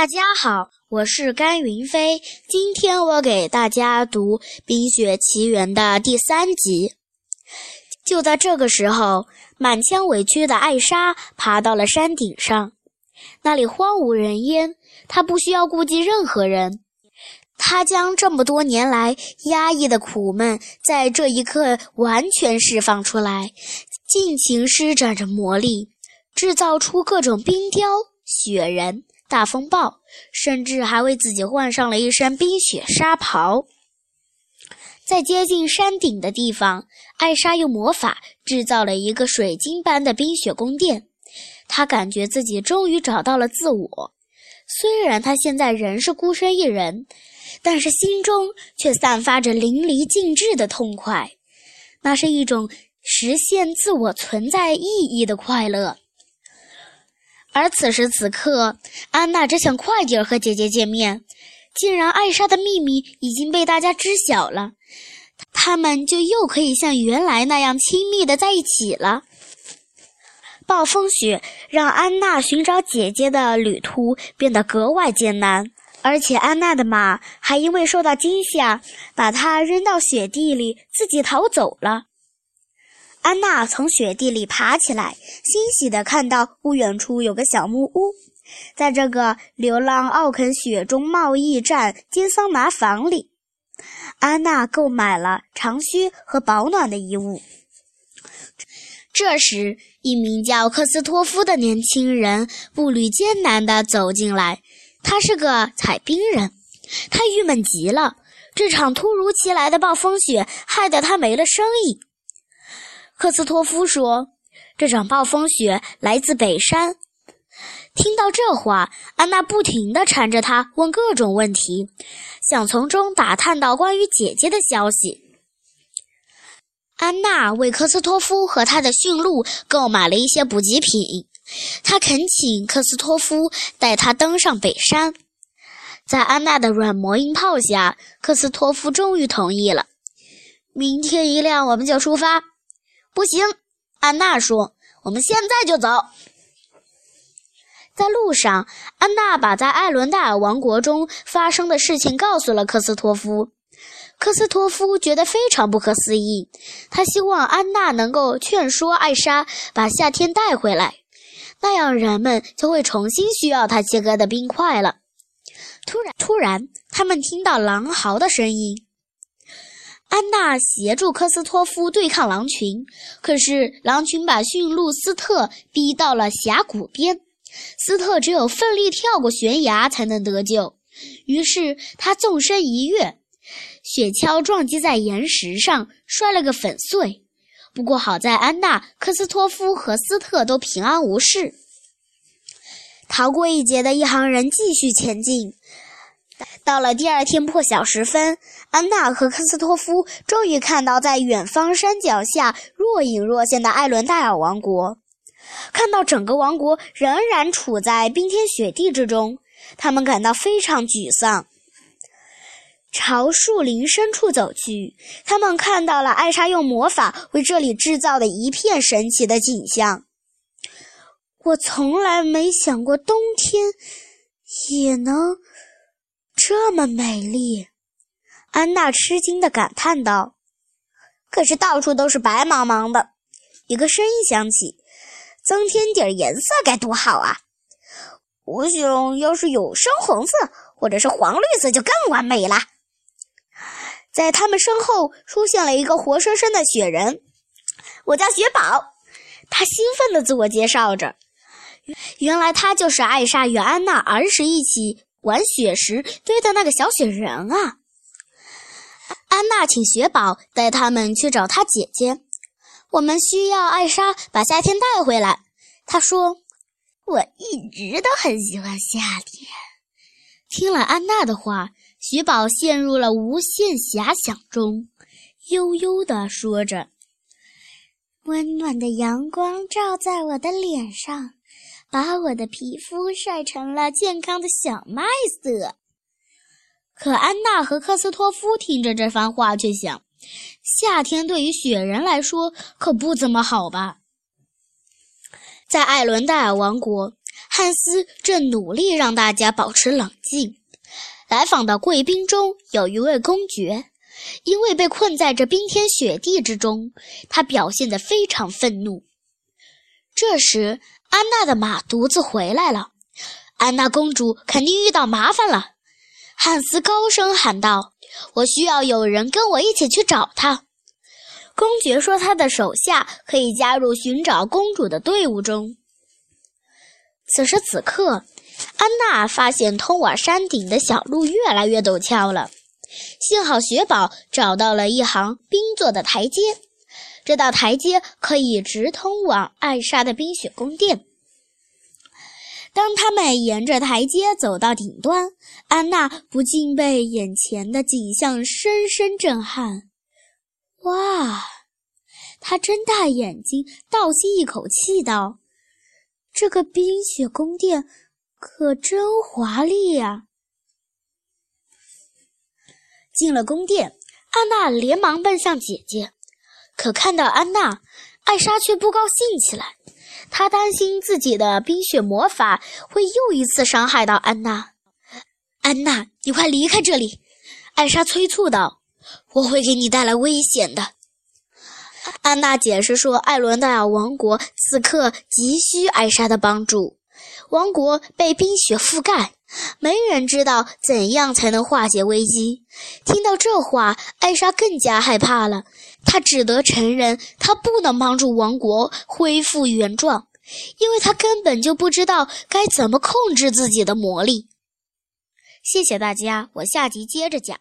大家好，我是甘云飞。今天我给大家读《冰雪奇缘》的第三集。就在这个时候，满腔委屈的艾莎爬到了山顶上，那里荒无人烟，她不需要顾及任何人。她将这么多年来压抑的苦闷，在这一刻完全释放出来，尽情施展着魔力，制造出各种冰雕、雪人。大风暴，甚至还为自己换上了一身冰雪纱袍。在接近山顶的地方，艾莎用魔法制造了一个水晶般的冰雪宫殿。她感觉自己终于找到了自我。虽然她现在仍是孤身一人，但是心中却散发着淋漓尽致的痛快。那是一种实现自我存在意义的快乐。而此时此刻，安娜只想快点和姐姐见面。既然艾莎的秘密已经被大家知晓了，他们就又可以像原来那样亲密的在一起了。暴风雪让安娜寻找姐姐的旅途变得格外艰难，而且安娜的马还因为受到惊吓，把她扔到雪地里，自己逃走了。安娜从雪地里爬起来，欣喜地看到不远处有个小木屋。在这个流浪奥肯雪中贸易站金桑拿房里，安娜购买了长靴和保暖的衣物。这时，一名叫克斯托夫的年轻人步履艰难地走进来。他是个采冰人，他郁闷极了。这场突如其来的暴风雪害得他没了生意。克斯托夫说：“这场暴风雪来自北山。”听到这话，安娜不停地缠着他问各种问题，想从中打探到关于姐姐的消息。安娜为科斯托夫和他的驯鹿购买了一些补给品，她恳请科斯托夫带她登上北山。在安娜的软磨硬泡下，科斯托夫终于同意了。明天一亮，我们就出发。不行，安娜说：“我们现在就走。”在路上，安娜把在艾伦戴尔王国中发生的事情告诉了科斯托夫。科斯托夫觉得非常不可思议，他希望安娜能够劝说艾莎把夏天带回来，那样人们就会重新需要他切割的冰块了。突然，突然，他们听到狼嚎的声音。安娜协助科斯托夫对抗狼群，可是狼群把驯鹿斯特逼到了峡谷边，斯特只有奋力跳过悬崖才能得救。于是他纵身一跃，雪橇撞击在岩石上，摔了个粉碎。不过好在安娜、科斯托夫和斯特都平安无事。逃过一劫的一行人继续前进。到了第二天破晓时分，安娜和科斯托夫终于看到在远方山脚下若隐若现的艾伦戴尔王国。看到整个王国仍然处在冰天雪地之中，他们感到非常沮丧。朝树林深处走去，他们看到了艾莎用魔法为这里制造的一片神奇的景象。我从来没想过冬天也能。这么美丽，安娜吃惊地感叹道。可是到处都是白茫茫的。一个声音响起：“增添点颜色该多好啊！我想要是有深红色或者是黄绿色就更完美了。”在他们身后出现了一个活生生的雪人。我叫雪宝，他兴奋地自我介绍着。原来他就是艾莎与安娜儿时一起。玩雪时堆的那个小雪人啊！安娜请雪宝带他们去找她姐姐。我们需要艾莎把夏天带回来。她说：“我一直都很喜欢夏天。”听了安娜的话，雪宝陷入了无限遐想中，悠悠地说着：“温暖的阳光照在我的脸上。”把我的皮肤晒成了健康的小麦色。可安娜和克斯托夫听着这番话，却想：夏天对于雪人来说可不怎么好吧？在艾伦戴尔王国，汉斯正努力让大家保持冷静。来访的贵宾中有一位公爵，因为被困在这冰天雪地之中，他表现得非常愤怒。这时，安娜的马独自回来了。安娜公主肯定遇到麻烦了，汉斯高声喊道：“我需要有人跟我一起去找她。”公爵说：“他的手下可以加入寻找公主的队伍中。”此时此刻，安娜发现通往山顶的小路越来越陡峭了。幸好雪宝找到了一行冰做的台阶，这道台阶可以直通往艾莎的冰雪宫殿。当他们沿着台阶走到顶端，安娜不禁被眼前的景象深深震撼。哇！她睁大眼睛，倒吸一口气道：“这个冰雪宫殿可真华丽呀！”进了宫殿，安娜连忙奔向姐姐，可看到安娜，艾莎却不高兴起来。她担心自己的冰雪魔法会又一次伤害到安娜。安娜，你快离开这里！艾莎催促道：“我会给你带来危险的。”安娜解释说：“艾伦戴尔王国此刻急需艾莎的帮助。王国被冰雪覆盖，没人知道怎样才能化解危机。”听到这话，艾莎更加害怕了。她只得承认，她不能帮助王国恢复原状，因为她根本就不知道该怎么控制自己的魔力。谢谢大家，我下集接着讲。